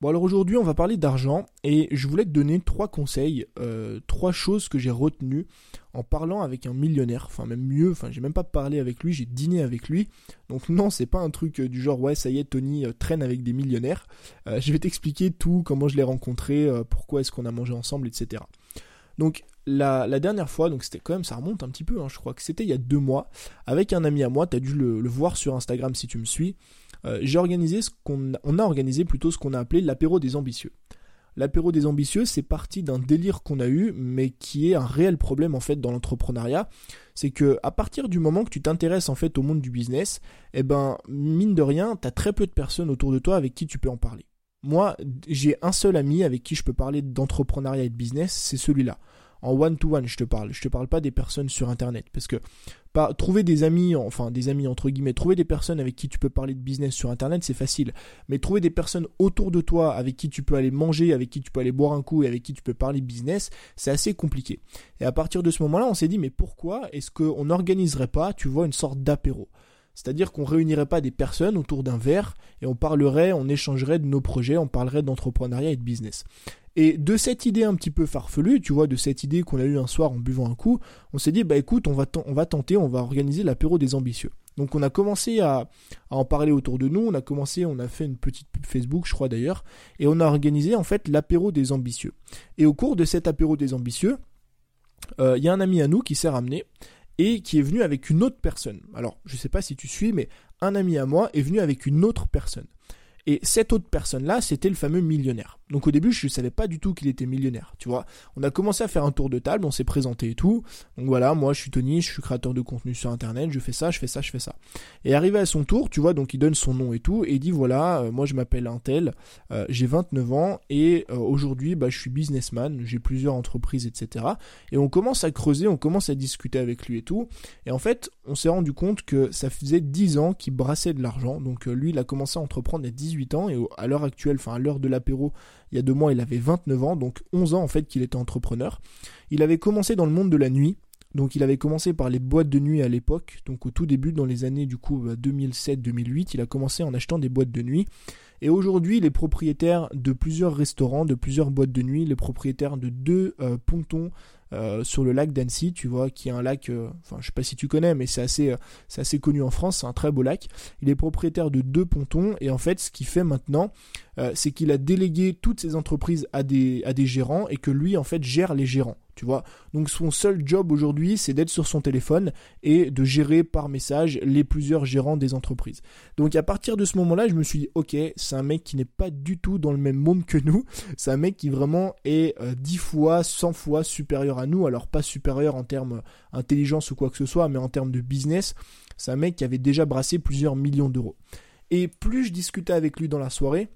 Bon alors aujourd'hui on va parler d'argent et je voulais te donner trois conseils, euh, trois choses que j'ai retenues en parlant avec un millionnaire, enfin même mieux, enfin j'ai même pas parlé avec lui, j'ai dîné avec lui. Donc non c'est pas un truc euh, du genre ouais ça y est Tony euh, traîne avec des millionnaires. je vais t'expliquer tout, comment je l'ai rencontré, pourquoi est-ce qu'on a mangé ensemble, etc. Donc la, dernière fois, donc c'était quand même, ça remonte un petit peu, hein, je crois que c'était il y a deux mois, avec un ami à moi, tu as dû le voir sur Instagram si tu me suis. Euh, j'ai organisé ce qu'on on a organisé plutôt ce qu'on a appelé l'apéro des ambitieux. L'apéro des ambitieux, c'est parti d'un délire qu'on a eu, mais qui est un réel problème en fait dans l'entrepreneuriat. C'est que à partir du moment que tu t'intéresses en fait au monde du business, eh ben mine de rien, tu as très peu de personnes autour de toi avec qui tu peux en parler. Moi, j'ai un seul ami avec qui je peux parler d'entrepreneuriat et de business, c'est celui-là en one-to-one, je te parle. Je te parle pas des personnes sur Internet. Parce que trouver des amis, enfin des amis entre guillemets, trouver des personnes avec qui tu peux parler de business sur Internet, c'est facile. Mais trouver des personnes autour de toi avec qui tu peux aller manger, avec qui tu peux aller boire un coup et avec qui tu peux parler business, c'est assez compliqué. Et à partir de ce moment-là, on s'est dit, mais pourquoi est-ce qu'on n'organiserait pas, tu vois, une sorte d'apéro? C'est-à-dire qu'on réunirait pas des personnes autour d'un verre et on parlerait, on échangerait de nos projets, on parlerait d'entrepreneuriat et de business. Et de cette idée un petit peu farfelue, tu vois, de cette idée qu'on a eue un soir en buvant un coup, on s'est dit, bah écoute, on va, tenter, on va organiser l'apéro des ambitieux. Donc on a commencé à, en parler autour de nous, on a commencé, on a fait une petite pub Facebook, je crois d'ailleurs, et on a organisé en fait l'apéro des ambitieux. Et au cours de cet apéro des ambitieux, euh, il y a un ami à nous qui s'est ramené et qui est venu avec une autre personne. Alors, je ne sais pas si tu suis, mais un ami à moi est venu avec une autre personne. Et cette autre personne-là, c'était le fameux millionnaire. Donc au début, je ne savais pas du tout qu'il était millionnaire, tu vois. On a commencé à faire un tour de table, on s'est présenté et tout. Donc voilà, moi je suis Tony, je suis créateur de contenu sur internet, je fais ça, je fais ça, je fais ça. Et arrivé à son tour, tu vois, donc il donne son nom et tout, et il dit voilà, euh, moi je m'appelle Intel, euh, j'ai 29 ans, et euh, aujourd'hui, bah, je suis businessman, j'ai plusieurs entreprises, etc. Et on commence à creuser, on commence à discuter avec lui et tout. Et en fait, on s'est rendu compte que ça faisait 10 ans qu'il brassait de l'argent. Donc lui, il a commencé à entreprendre à 18 et à l'heure actuelle, enfin à l'heure de l'apéro, il y a deux mois, il avait 29 ans, donc 11 ans en fait qu'il était entrepreneur. Il avait commencé dans le monde de la nuit. Donc il avait commencé par les boîtes de nuit à l'époque, donc au tout début dans les années du coup 2007-2008, bah, il a commencé en achetant des boîtes de nuit. Et aujourd'hui, il est propriétaire de plusieurs restaurants, de plusieurs boîtes de nuit, il est propriétaire de deux euh, pontons euh, sur le lac d'Annecy, tu vois, qui est un lac, euh, enfin je sais pas si tu connais, mais c'est assez, c'est assez connu en France, c'est un très beau lac. Il est propriétaire de deux pontons et en fait, ce qu'il fait maintenant, c'est qu'il a délégué toutes ses entreprises à des gérants et que lui en fait gère les gérants vois. Donc son seul job aujourd'hui, c'est d'être sur son téléphone et de gérer par message les plusieurs gérants des entreprises. Donc à partir de ce moment-là, je me suis dit, ok, c'est un mec qui n'est pas du tout dans le même monde que nous. C'est un mec qui vraiment est euh, dix 10 fois, 100 fois supérieur à nous. Alors pas supérieur en termes intelligence ou quoi que ce soit, mais en termes de business. C'est un mec qui avait déjà brassé plusieurs millions d'euros. Et plus je discutais avec lui dans la soirée,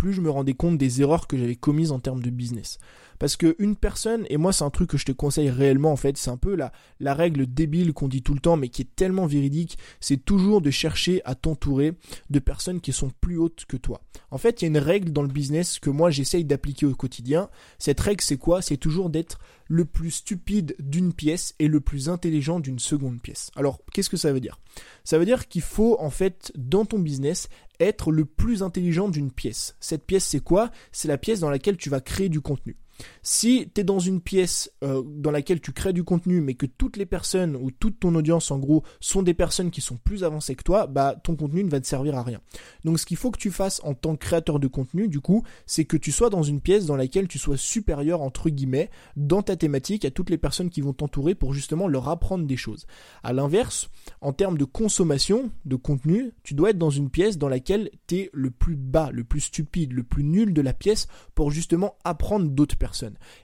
plus je me rendais compte des erreurs que j'avais commises en termes de business. Parce que une personne, et moi c'est un truc que je te conseille réellement en fait, c'est un peu la, la règle débile qu'on dit tout le temps mais qui est tellement véridique, c'est toujours de chercher à t'entourer de personnes qui sont plus hautes que toi. En fait, il y a une règle dans le business que moi j'essaye d'appliquer au quotidien. Cette règle c'est quoi? C'est toujours d'être le plus stupide d'une pièce et le plus intelligent d'une seconde pièce. Alors, qu'est-ce que ça veut dire? Ça veut dire qu'il faut en fait dans ton business être le plus intelligent d'une pièce. Cette pièce c'est quoi? C'est la pièce dans laquelle tu vas créer du contenu. Si tu es dans une pièce euh, dans laquelle tu crées du contenu, mais que toutes les personnes ou toute ton audience en gros sont des personnes qui sont plus avancées que toi, bah ton contenu ne va te servir à rien. Donc ce qu'il faut que tu fasses en tant que créateur de contenu, du coup, c'est que tu sois dans une pièce dans laquelle tu sois supérieur entre guillemets dans ta thématique à toutes les personnes qui vont t'entourer pour justement leur apprendre des choses. À l'inverse, en termes de consommation de contenu, tu dois être dans une pièce dans laquelle tu es le plus bas, le plus stupide, le plus nul de la pièce pour justement apprendre d'autres personnes.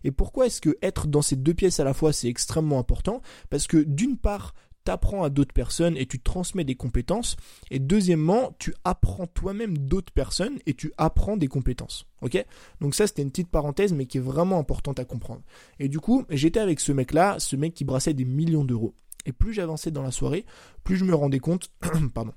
Et pourquoi est-ce que être dans ces deux pièces à la fois c'est extrêmement important? Parce que d'une part, tu apprends à d'autres personnes et tu transmets des compétences. Et deuxièmement, tu apprends toi-même d'autres personnes et tu apprends des compétences. Ok? Donc ça, c'était une petite parenthèse, mais qui est vraiment importante à comprendre. Et du coup, j'étais avec ce mec-là, ce mec qui brassait des millions d'euros. Et plus j'avançais dans la soirée, plus je me rendais compte, pardon,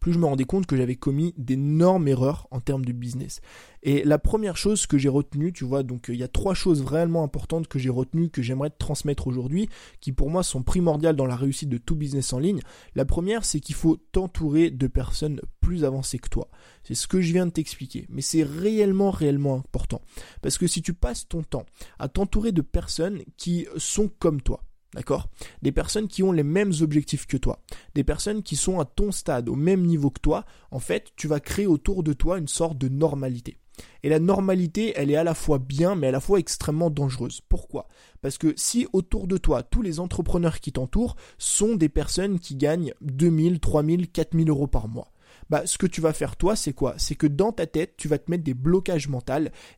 plus je me rendais compte que j'avais commis d'énormes erreurs en termes de business. Et la première chose que j'ai retenue, tu vois, donc il y a trois choses vraiment importantes que j'ai retenues, que j'aimerais te transmettre aujourd'hui, qui pour moi sont primordiales dans la réussite de tout business en ligne. La première, c'est qu'il faut t'entourer de personnes plus avancées que toi. C'est ce que je viens de t'expliquer. Mais c'est réellement, réellement important. Parce que si tu passes ton temps à t'entourer de personnes qui sont comme toi, D'accord? Des personnes qui ont les mêmes objectifs que toi. Des personnes qui sont à ton stade, au même niveau que toi. En fait, tu vas créer autour de toi une sorte de normalité. Et la normalité, elle est à la fois bien, mais à la fois extrêmement dangereuse. Pourquoi? Parce que si autour de toi, tous les entrepreneurs qui t'entourent sont des personnes qui gagnent 2000, 3000, 4000 euros par mois, bah, ce que tu vas faire toi, c'est quoi? C'est que dans ta tête, tu vas te mettre des blocages mentaux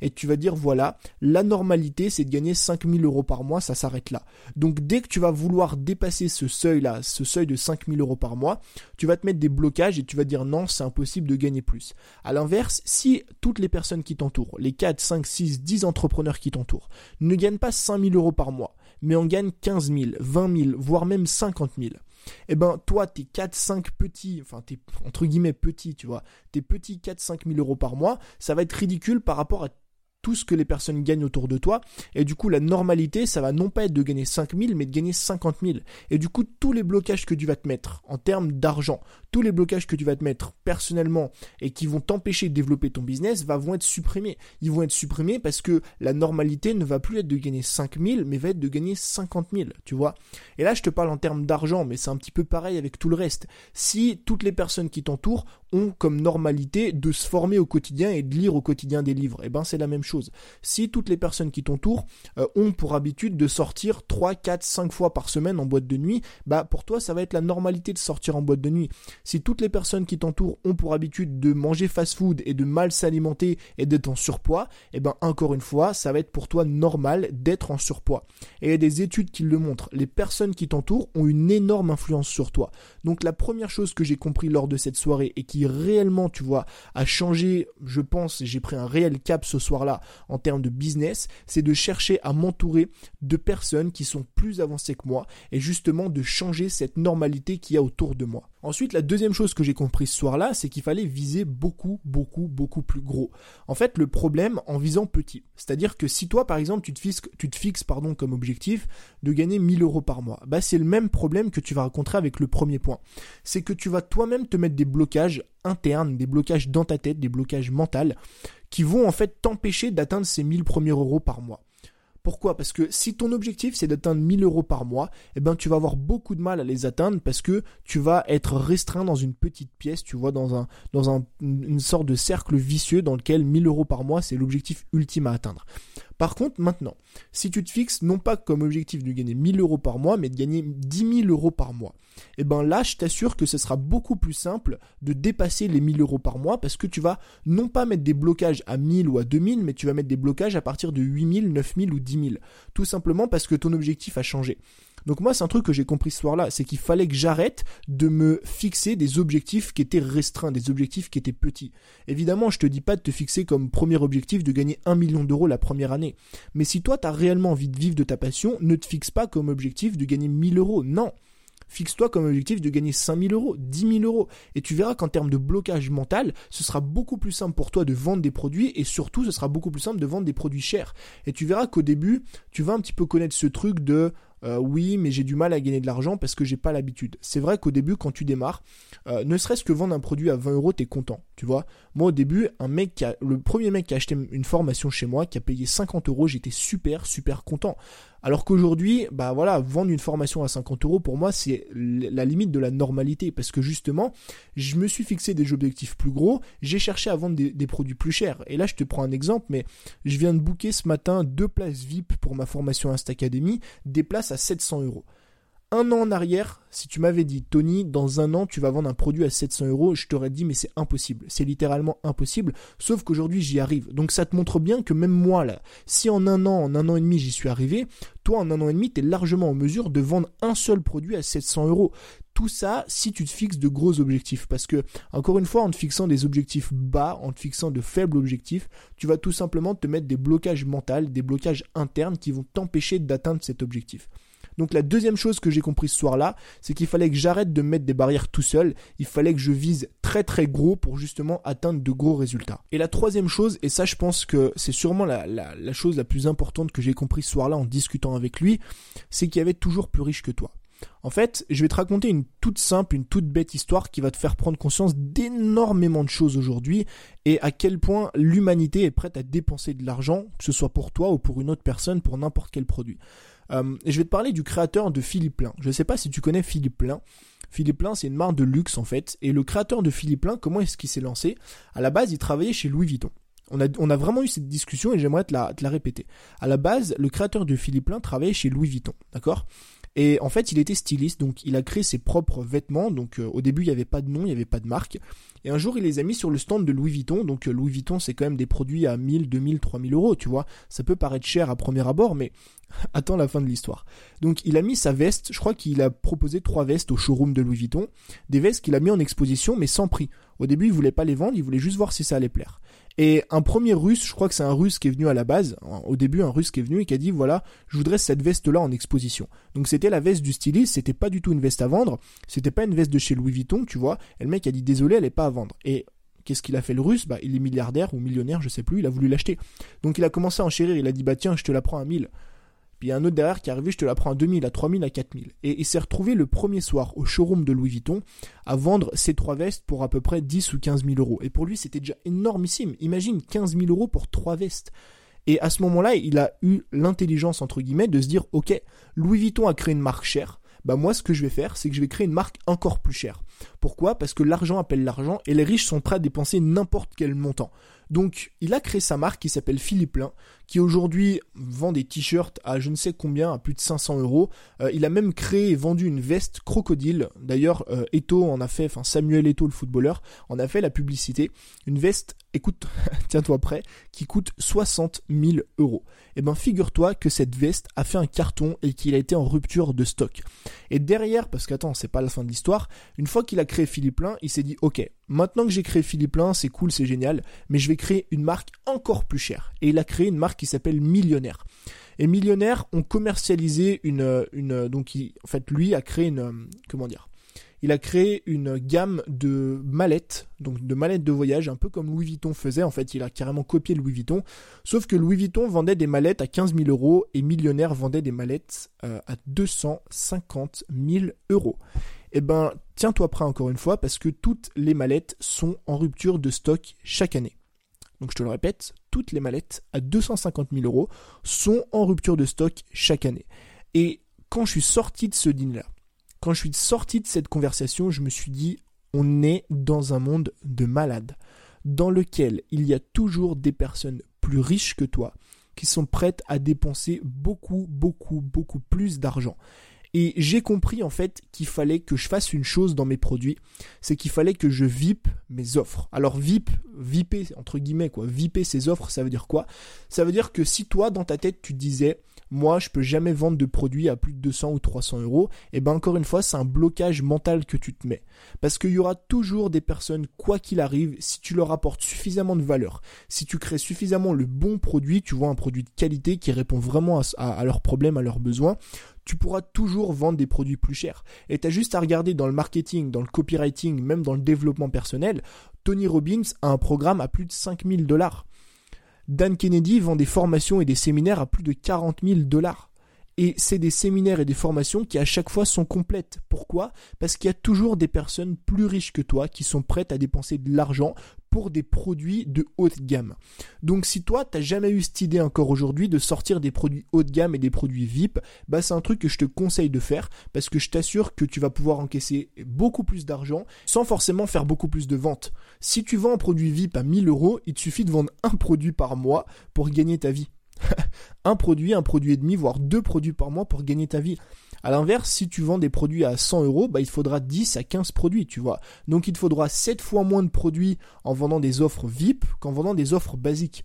et tu vas dire voilà, la normalité, c'est de gagner 5000 euros par mois, ça s'arrête là. Donc dès que tu vas vouloir dépasser ce seuil-là, ce seuil de 5000 euros par mois, tu vas te mettre des blocages et tu vas dire non, c'est impossible de gagner plus. À l'inverse, si toutes les personnes qui t'entourent, les 4, 5, 6, 10 entrepreneurs qui t'entourent, ne gagnent pas 5000 euros par mois, mais en gagnent 15 000, 20 000, voire même 50 000, eh ben toi, tes 4-5 petits, enfin tes entre guillemets petits, tu vois, tes petits 4-5 000 euros par mois, ça va être ridicule par rapport à tout ce que les personnes gagnent autour de toi. Et du coup, la normalité, ça va non pas être de gagner 5000, mais de gagner 50 000. Et du coup, tous les blocages que tu vas te mettre en termes d'argent, tous les blocages que tu vas te mettre personnellement et qui vont t'empêcher de développer ton business, vont être supprimés. Ils vont être supprimés parce que la normalité ne va plus être de gagner 5000, mais va être de gagner 50 000, tu vois. Et là, je te parle en termes d'argent, mais c'est un petit peu pareil avec tout le reste. Si toutes les personnes qui t'entourent ont comme normalité de se former au quotidien et de lire au quotidien des livres, eh ben c'est la même chose. Si toutes les personnes qui t'entourent euh, ont pour habitude de sortir 3, 4, 5 fois par semaine en boîte de nuit, bah pour toi ça va être la normalité de sortir en boîte de nuit. Si toutes les personnes qui t'entourent ont pour habitude de manger fast-food et de mal s'alimenter et d'être en surpoids, eh ben encore une fois, ça va être pour toi normal d'être en surpoids. Et il y a des études qui le montrent. Les personnes qui t'entourent ont une énorme influence sur toi. Donc la première chose que j'ai compris lors de cette soirée et qui réellement, tu vois, a changé, je pense, j'ai pris un réel cap ce soir-là en termes de business, c'est de chercher à m'entourer de personnes qui sont plus avancées que moi et justement de changer cette normalité qu'il y a autour de moi. Ensuite, la deuxième chose que j'ai compris ce soir-là, c'est qu'il fallait viser beaucoup, beaucoup, beaucoup plus gros. En fait, le problème en visant petit. C'est-à-dire que si toi, par exemple, tu te fixes, pardon, comme objectif de gagner 1000 euros par mois, bah, c'est le même problème que tu vas rencontrer avec le premier point. C'est que tu vas toi-même te mettre des blocages internes, des blocages dans ta tête, des blocages mentaux, qui vont en fait t'empêcher d'atteindre ces 1000 premiers euros par mois. Pourquoi? Parce que si ton objectif c'est d'atteindre 1000 euros par mois, eh ben tu vas avoir beaucoup de mal à les atteindre parce que tu vas être restreint dans une petite pièce, tu vois, dans dans un, une sorte de cercle vicieux dans lequel 1000 euros par mois c'est l'objectif ultime à atteindre. Par contre, maintenant, si tu te fixes non pas comme objectif de gagner 1000 euros par mois, mais de gagner 10 000 euros par mois, et eh ben là, je t'assure que ce sera beaucoup plus simple de dépasser les 1000 euros par mois parce que tu vas non pas mettre des blocages à 1000 ou à 2000, mais tu vas mettre des blocages à partir de 8000, 9000 ou 10 000. Tout simplement parce que ton objectif a changé. Donc moi, c'est un truc que j'ai compris ce soir-là, c'est qu'il fallait que j'arrête de me fixer des objectifs qui étaient restreints, des objectifs qui étaient petits. Évidemment, je te dis pas de te fixer comme premier objectif de gagner 1 million d'euros la première année. Mais si toi, tu as réellement envie de vivre de ta passion, ne te fixe pas comme objectif de gagner 1000 euros. Non. Fixe-toi comme objectif de gagner 5000 euros, 10 000 euros. Et tu verras qu'en termes de blocage mental, ce sera beaucoup plus simple pour toi de vendre des produits et surtout, ce sera beaucoup plus simple de vendre des produits chers. Et tu verras qu'au début, tu vas un petit peu connaître ce truc de euh, oui, mais j'ai du mal à gagner de l'argent parce que j'ai pas l'habitude. C'est vrai qu'au début, quand tu démarres, euh, ne serait-ce que vendre un produit à 20 euros, t'es content, tu vois. Moi, au début, un mec qui le premier mec qui a acheté une formation chez moi, qui a payé 50 euros, j'étais super, super content. Alors qu'aujourd'hui, bah voilà, vendre une formation à 50 euros, pour moi, c'est la limite de la normalité. Parce que justement, je me suis fixé des objectifs plus gros, j'ai cherché à vendre des, produits plus chers. Et là, je te prends un exemple, mais je viens de booker ce matin deux places VIP pour ma formation Insta Academy, des places à 700 euros un an en arrière, si tu m'avais dit, Tony, dans un an, tu vas vendre un produit à 700 euros, je t'aurais dit, mais c'est impossible. C'est littéralement impossible. Sauf qu'aujourd'hui, j'y arrive. Donc, ça te montre bien que même moi, là, si en un an, en un an et demi, j'y suis arrivé, toi, en un an et demi, tu es largement en mesure de vendre un seul produit à 700 euros. Tout ça, si tu te fixes de gros objectifs. Parce que, encore une fois, en te fixant des objectifs bas, en te fixant de faibles objectifs, tu vas tout simplement te mettre des blocages mentaux, des blocages internes qui vont t'empêcher d'atteindre cet objectif. Donc la deuxième chose que j'ai compris ce soir-là, c'est qu'il fallait que j'arrête de mettre des barrières tout seul, il fallait que je vise très très gros pour justement atteindre de gros résultats. Et la troisième chose, et ça je pense que c'est sûrement la, la chose la plus importante que j'ai compris ce soir-là en discutant avec lui, c'est qu'il y avait toujours plus riche que toi. En fait, je vais te raconter une toute simple, une toute bête histoire qui va te faire prendre conscience d'énormément de choses aujourd'hui et à quel point l'humanité est prête à dépenser de l'argent, que ce soit pour toi ou pour une autre personne, pour n'importe quel produit. Euh, je vais te parler du créateur de Philippe Plein. Je ne sais pas si tu connais Philippe Plein. Philippe Plein, c'est une marque de luxe en fait. Et le créateur de Philippe Plein, comment est-ce qu'il s'est lancé? À la base, il travaillait chez Louis Vuitton. On a, vraiment eu cette discussion et j'aimerais te la, te la répéter. À la base, le créateur de Philippe Plein travaillait chez Louis Vuitton, d'accord? Et en fait, il était styliste, donc il a créé ses propres vêtements. Donc euh, au début, il n'y avait pas de nom, il n'y avait pas de marque. Et un jour, il les a mis sur le stand de Louis Vuitton. Donc euh, Louis Vuitton, c'est quand même des produits à 1000, 2000, 3000 euros, tu vois. Ça peut paraître cher à premier abord, mais attends la fin de l'histoire. Donc il a mis sa veste, je crois qu'il a proposé trois vestes au showroom de Louis Vuitton. Des vestes qu'il a mis en exposition, mais sans prix. Au début, il voulait pas les vendre, il voulait juste voir si ça allait plaire. Et un premier russe, je crois que c'est un russe qui est venu à la base, au début un russe qui est venu et qui a dit voilà, je voudrais cette veste-là en exposition. Donc c'était la veste du styliste, c'était pas du tout une veste à vendre, c'était pas une veste de chez Louis Vuitton, tu vois. Et le mec a dit désolé, elle est pas à vendre. Et qu'est-ce qu'il a fait le russe? Bah il est milliardaire ou millionnaire, je sais plus, il a voulu l'acheter. Donc il a commencé à enchérir, il a dit bah tiens, je te la prends à 1000. Puis il y a un autre derrière qui est arrivé, je te la prends à 2000, à 3000, à 4000. Et il s'est retrouvé le premier soir au showroom de Louis Vuitton à vendre ces trois vestes pour à peu près 10 ou 15 000 euros. Et pour lui, c'était déjà énormissime. Imagine 15 000 euros pour trois vestes. Et à ce moment-là, il a eu l'intelligence, entre guillemets, de se dire, ok, Louis Vuitton a créé une marque chère. Bah moi, ce que je vais faire, c'est que je vais créer une marque encore plus chère. Pourquoi? Parce que l'argent appelle l'argent et les riches sont prêts à dépenser n'importe quel montant. Donc, il a créé sa marque qui s'appelle Philippe Lin, qui aujourd'hui vend des t-shirts à je ne sais combien, à plus de 500 euros. Euh, il a même créé et vendu une veste crocodile. D'ailleurs, euh, Eto en a fait, enfin Samuel Eto, le footballeur, en a fait la publicité. Une veste, écoute, tiens-toi prêt, qui coûte 60 000 euros. Eh ben, figure-toi que cette veste a fait un carton et qu'il a été en rupture de stock. Et derrière, parce qu'attends, c'est pas la fin de l'histoire, une fois qu'il a créé Philippe Lin, il s'est dit, ok, maintenant que j'ai créé Philippe Lin, c'est cool, c'est génial, mais je vais créer une marque encore plus chère. Et il a créé une marque qui s'appelle Millionnaire. Et Millionnaire ont commercialisé une, une donc en fait lui a créé une, comment dire, il a créé une gamme de mallettes, donc de mallettes de voyage, un peu comme Louis Vuitton faisait. En fait, il a carrément copié Louis Vuitton. Sauf que Louis Vuitton vendait des mallettes à 15 000 euros et Millionnaire vendait des mallettes euh, à 250 000 euros. Eh ben, tiens-toi prêt encore une fois parce que toutes les mallettes sont en rupture de stock chaque année. Donc je te le répète, toutes les mallettes à 250 000 euros sont en rupture de stock chaque année. Et quand je suis sorti de ce dîner-là, quand je suis sorti de cette conversation, je me suis dit, on est dans un monde de malades, dans lequel il y a toujours des personnes plus riches que toi qui sont prêtes à dépenser beaucoup, beaucoup, beaucoup plus d'argent. Et j'ai compris en fait qu'il fallait que je fasse une chose dans mes produits, c'est qu'il fallait que je VIP mes offres. Alors VIP, VIPer entre guillemets quoi, VIPer ses offres, ça veut dire quoi? Ça veut dire que si toi dans ta tête tu disais moi je peux jamais vendre de produits à plus de 200 ou 300 euros, et eh ben encore une fois c'est un blocage mental que tu te mets. Parce qu'il y aura toujours des personnes, quoi qu'il arrive, si tu leur apportes suffisamment de valeur, si tu crées suffisamment le bon produit, tu vois un produit de qualité qui répond vraiment à, à leurs problèmes, à leurs besoins, tu pourras toujours vendre des produits plus chers. Et tu as juste à regarder dans le marketing, dans le copywriting, même dans le développement personnel, Tony Robbins a un programme à plus de 5000 dollars. Dan Kennedy vend des formations et des séminaires à plus de 40 000 dollars. Et c'est des séminaires et des formations qui à chaque fois sont complètes. Pourquoi? Parce qu'il y a toujours des personnes plus riches que toi qui sont prêtes à dépenser de l'argent pour des produits de haute gamme. Donc si toi t'as jamais eu cette idée encore aujourd'hui de sortir des produits haut de gamme et des produits VIP, bah c'est un truc que je te conseille de faire parce que je t'assure que tu vas pouvoir encaisser beaucoup plus d'argent sans forcément faire beaucoup plus de ventes. Si tu vends un produit VIP à 1000 euros, il te suffit de vendre un produit par mois pour gagner ta vie. un produit, un produit et demi, voire deux produits par mois pour gagner ta vie. À l'inverse, si tu vends des produits à 100 euros, bah, il faudra 10 à 15 produits, tu vois. Donc il te faudra 7 fois moins de produits en vendant des offres VIP qu'en vendant des offres basiques.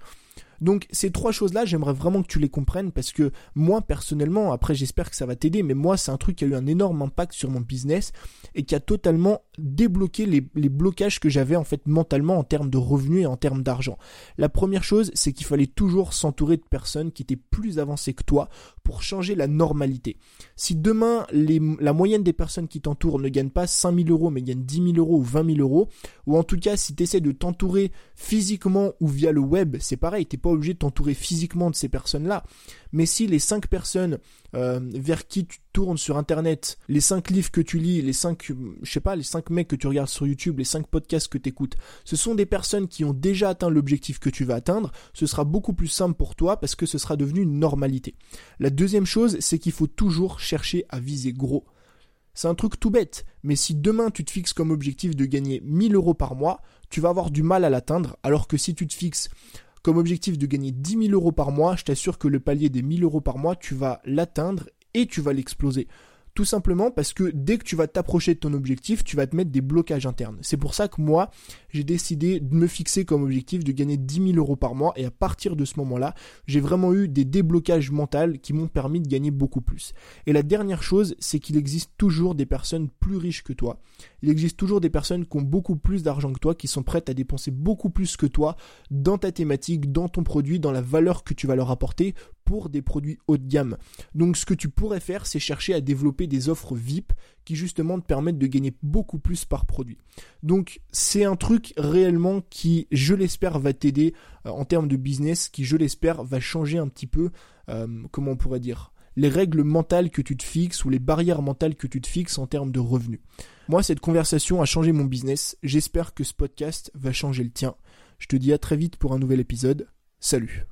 Donc ces trois choses-là, j'aimerais vraiment que tu les comprennes parce que moi personnellement, après j'espère que ça va t'aider, mais moi c'est un truc qui a eu un énorme impact sur mon business et qui a totalement débloqué les, les blocages que j'avais en fait mentalement en termes de revenus et en termes d'argent. La première chose, c'est qu'il fallait toujours s'entourer de personnes qui étaient plus avancées que toi pour changer la normalité. Si demain la moyenne des personnes qui t'entourent ne gagnent pas 5000 euros mais gagnent 10 000 euros ou 20 000 euros, ou en tout cas si tu essaies de t'entourer physiquement ou via le web, c'est pareil, t'es pas obligé de t'entourer physiquement de ces personnes-là. Mais si les 5 personnes euh, vers qui tu tournes sur internet, les 5 livres que tu lis, les 5 je sais pas, les 5 mecs que tu regardes sur YouTube, les 5 podcasts que tu écoutes, ce sont des personnes qui ont déjà atteint l'objectif que tu vas atteindre, ce sera beaucoup plus simple pour toi parce que ce sera devenu une normalité. La deuxième chose, c'est qu'il faut toujours chercher à viser gros. C'est un truc tout bête, mais si demain tu te fixes comme objectif de gagner 1000 euros par mois, tu vas avoir du mal à l'atteindre, alors que si tu te fixes comme objectif de gagner 10 000 euros par mois, je t'assure que le palier des 1000 euros par mois, tu vas l'atteindre et tu vas l'exploser. Tout simplement parce que dès que tu vas t'approcher de ton objectif, tu vas te mettre des blocages internes. C'est pour ça que moi, j'ai décidé de me fixer comme objectif de gagner 10 000 euros par mois et à partir de ce moment-là, j'ai vraiment eu des déblocages mentaux qui m'ont permis de gagner beaucoup plus. Et la dernière chose, c'est qu'il existe toujours des personnes plus riches que toi. Il existe toujours des personnes qui ont beaucoup plus d'argent que toi, qui sont prêtes à dépenser beaucoup plus que toi dans ta thématique, dans ton produit, dans la valeur que tu vas leur apporter pour des produits haut de gamme. Donc ce que tu pourrais faire, c'est chercher à développer des offres VIP qui justement te permettent de gagner beaucoup plus par produit. Donc c'est un truc réellement qui, je l'espère, va t'aider euh, en termes de business, qui, je l'espère, va changer un petit peu, euh, comment on pourrait dire, les règles mentales que tu te fixes ou les barrières mentales que tu te fixes en termes de revenus. Moi, cette conversation a changé mon business. J'espère que ce podcast va changer le tien. Je te dis à très vite pour un nouvel épisode. Salut